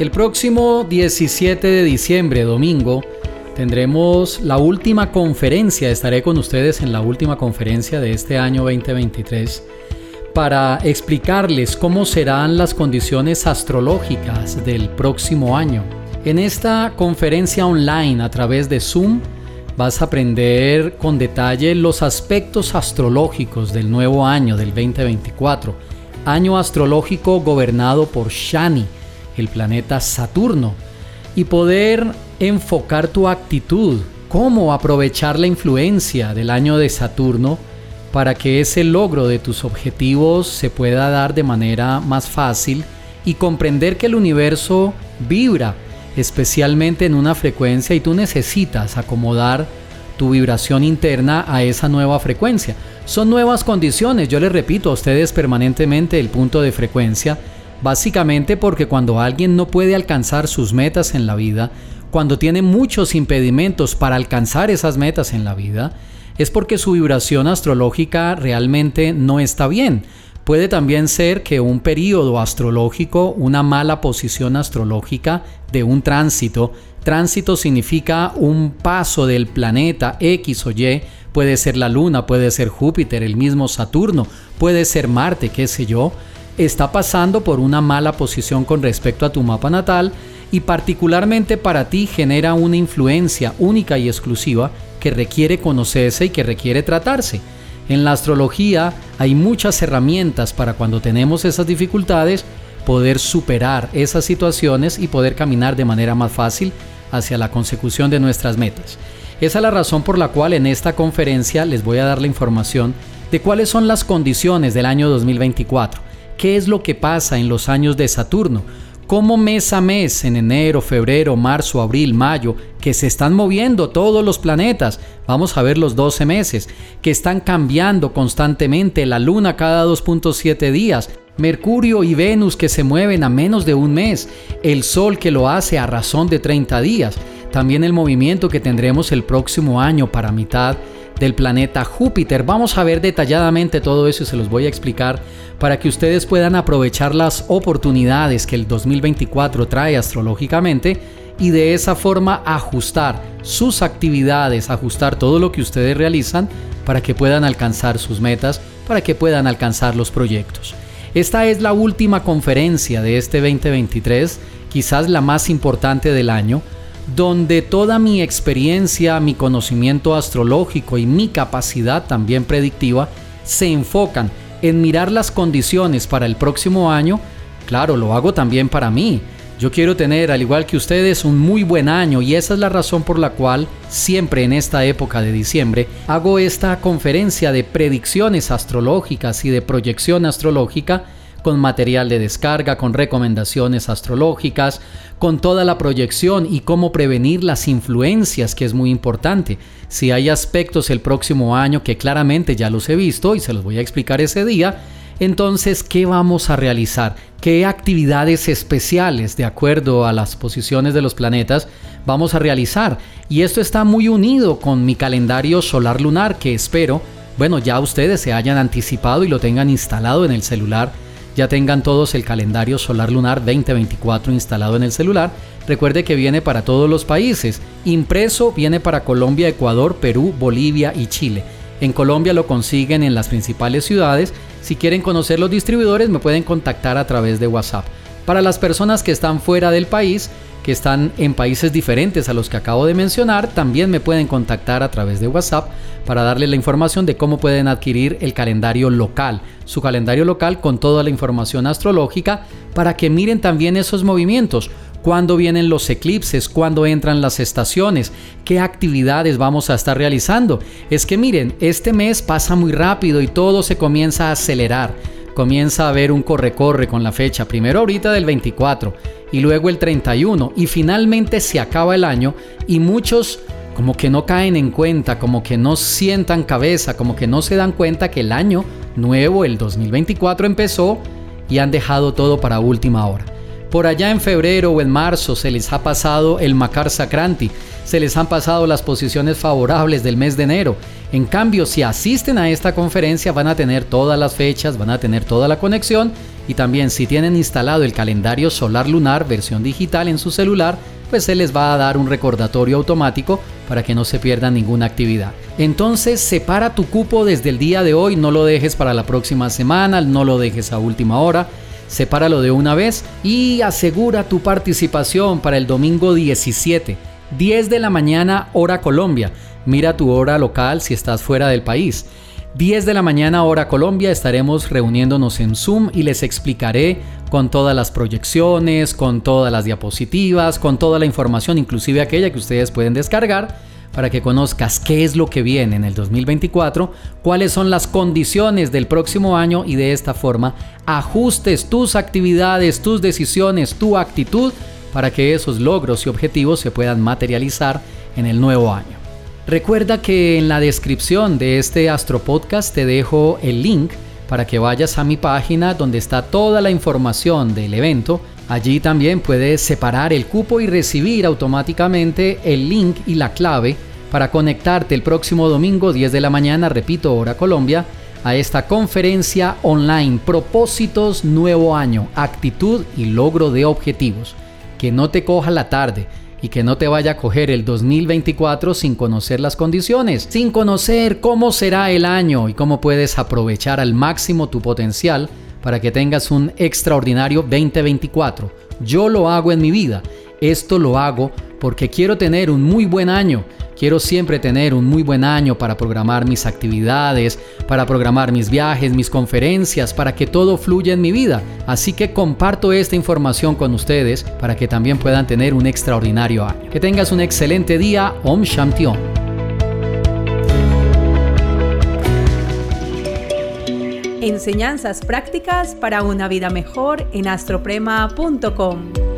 El próximo 17 de diciembre, domingo, tendremos la última conferencia, estaré con ustedes en la última conferencia de este año 2023 para explicarles cómo serán las condiciones astrológicas del próximo año. En esta conferencia online a través de Zoom vas a aprender con detalle los aspectos astrológicos del nuevo año del 2024, año astrológico gobernado por Shani, el planeta Saturno, y poder enfocar tu actitud, cómo aprovechar la influencia del año de Saturno para que ese logro de tus objetivos se pueda dar de manera más fácil y comprender que el universo vibra especialmente en una frecuencia y tú necesitas acomodar tu vibración interna a esa nueva frecuencia. Son nuevas condiciones, yo les repito a ustedes permanentemente el punto de frecuencia Básicamente porque cuando alguien no puede alcanzar sus metas en la vida, cuando tiene muchos impedimentos para alcanzar esas metas en la vida, es porque su vibración astrológica realmente no está bien. Puede también ser que un periodo astrológico, una mala posición astrológica de un tránsito, tránsito significa un paso del planeta X o Y, puede ser la Luna, puede ser Júpiter, el mismo Saturno, puede ser Marte, qué sé yo, está pasando por una mala posición con respecto a tu mapa natal y particularmente para ti genera una influencia única y exclusiva que requiere conocerse y que requiere tratarse. En la astrología hay muchas herramientas para cuando tenemos esas dificultades poder superar esas situaciones y poder caminar de manera más fácil hacia la consecución de nuestras metas. Esa es la razón por la cual en esta conferencia les voy a dar la información de cuáles son las condiciones del año 2024 qué es lo que pasa en los años de Saturno, cómo mes a mes, en enero, febrero, marzo, abril, mayo, que se están moviendo todos los planetas, vamos a ver los 12 meses, que están cambiando constantemente, la luna cada 2.7 días, Mercurio y Venus que se mueven a menos de un mes, el Sol que lo hace a razón de 30 días, también el movimiento que tendremos el próximo año para mitad del planeta Júpiter. Vamos a ver detalladamente todo eso y se los voy a explicar para que ustedes puedan aprovechar las oportunidades que el 2024 trae astrológicamente y de esa forma ajustar sus actividades, ajustar todo lo que ustedes realizan para que puedan alcanzar sus metas, para que puedan alcanzar los proyectos. Esta es la última conferencia de este 2023, quizás la más importante del año, donde toda mi experiencia, mi conocimiento astrológico y mi capacidad también predictiva se enfocan en mirar las condiciones para el próximo año, claro, lo hago también para mí. Yo quiero tener, al igual que ustedes, un muy buen año y esa es la razón por la cual siempre en esta época de diciembre hago esta conferencia de predicciones astrológicas y de proyección astrológica con material de descarga, con recomendaciones astrológicas, con toda la proyección y cómo prevenir las influencias, que es muy importante. Si hay aspectos el próximo año que claramente ya los he visto y se los voy a explicar ese día, entonces, ¿qué vamos a realizar? ¿Qué actividades especiales, de acuerdo a las posiciones de los planetas, vamos a realizar? Y esto está muy unido con mi calendario solar lunar que espero, bueno, ya ustedes se hayan anticipado y lo tengan instalado en el celular ya tengan todos el calendario solar lunar 2024 instalado en el celular. Recuerde que viene para todos los países. Impreso viene para Colombia, Ecuador, Perú, Bolivia y Chile. En Colombia lo consiguen en las principales ciudades. Si quieren conocer los distribuidores me pueden contactar a través de WhatsApp. Para las personas que están fuera del país, que están en países diferentes a los que acabo de mencionar, también me pueden contactar a través de WhatsApp para darles la información de cómo pueden adquirir el calendario local, su calendario local con toda la información astrológica para que miren también esos movimientos, cuándo vienen los eclipses, cuándo entran las estaciones, qué actividades vamos a estar realizando. Es que miren, este mes pasa muy rápido y todo se comienza a acelerar comienza a haber un corre-corre con la fecha, primero ahorita del 24 y luego el 31 y finalmente se acaba el año y muchos como que no caen en cuenta, como que no sientan cabeza, como que no se dan cuenta que el año nuevo, el 2024 empezó y han dejado todo para última hora. Por allá en febrero o en marzo se les ha pasado el Makar Sakranti, se les han pasado las posiciones favorables del mes de enero. En cambio, si asisten a esta conferencia van a tener todas las fechas, van a tener toda la conexión y también si tienen instalado el calendario solar lunar versión digital en su celular, pues se les va a dar un recordatorio automático para que no se pierda ninguna actividad. Entonces separa tu cupo desde el día de hoy, no lo dejes para la próxima semana, no lo dejes a última hora, sepáralo de una vez y asegura tu participación para el domingo 17, 10 de la mañana hora Colombia. Mira tu hora local si estás fuera del país. 10 de la mañana hora Colombia estaremos reuniéndonos en Zoom y les explicaré con todas las proyecciones, con todas las diapositivas, con toda la información, inclusive aquella que ustedes pueden descargar para que conozcas qué es lo que viene en el 2024, cuáles son las condiciones del próximo año y de esta forma ajustes tus actividades, tus decisiones, tu actitud para que esos logros y objetivos se puedan materializar en el nuevo año. Recuerda que en la descripción de este Astro Podcast te dejo el link para que vayas a mi página donde está toda la información del evento. Allí también puedes separar el cupo y recibir automáticamente el link y la clave para conectarte el próximo domingo 10 de la mañana, repito, hora Colombia, a esta conferencia online Propósitos Nuevo Año, Actitud y Logro de Objetivos. Que no te coja la tarde y que no te vaya a coger el 2024 sin conocer las condiciones, sin conocer cómo será el año y cómo puedes aprovechar al máximo tu potencial para que tengas un extraordinario 2024. Yo lo hago en mi vida. Esto lo hago porque quiero tener un muy buen año Quiero siempre tener un muy buen año para programar mis actividades, para programar mis viajes, mis conferencias, para que todo fluya en mi vida. Así que comparto esta información con ustedes para que también puedan tener un extraordinario año. Que tengas un excelente día. Om Shanti. Enseñanzas prácticas para una vida mejor en astroprema.com.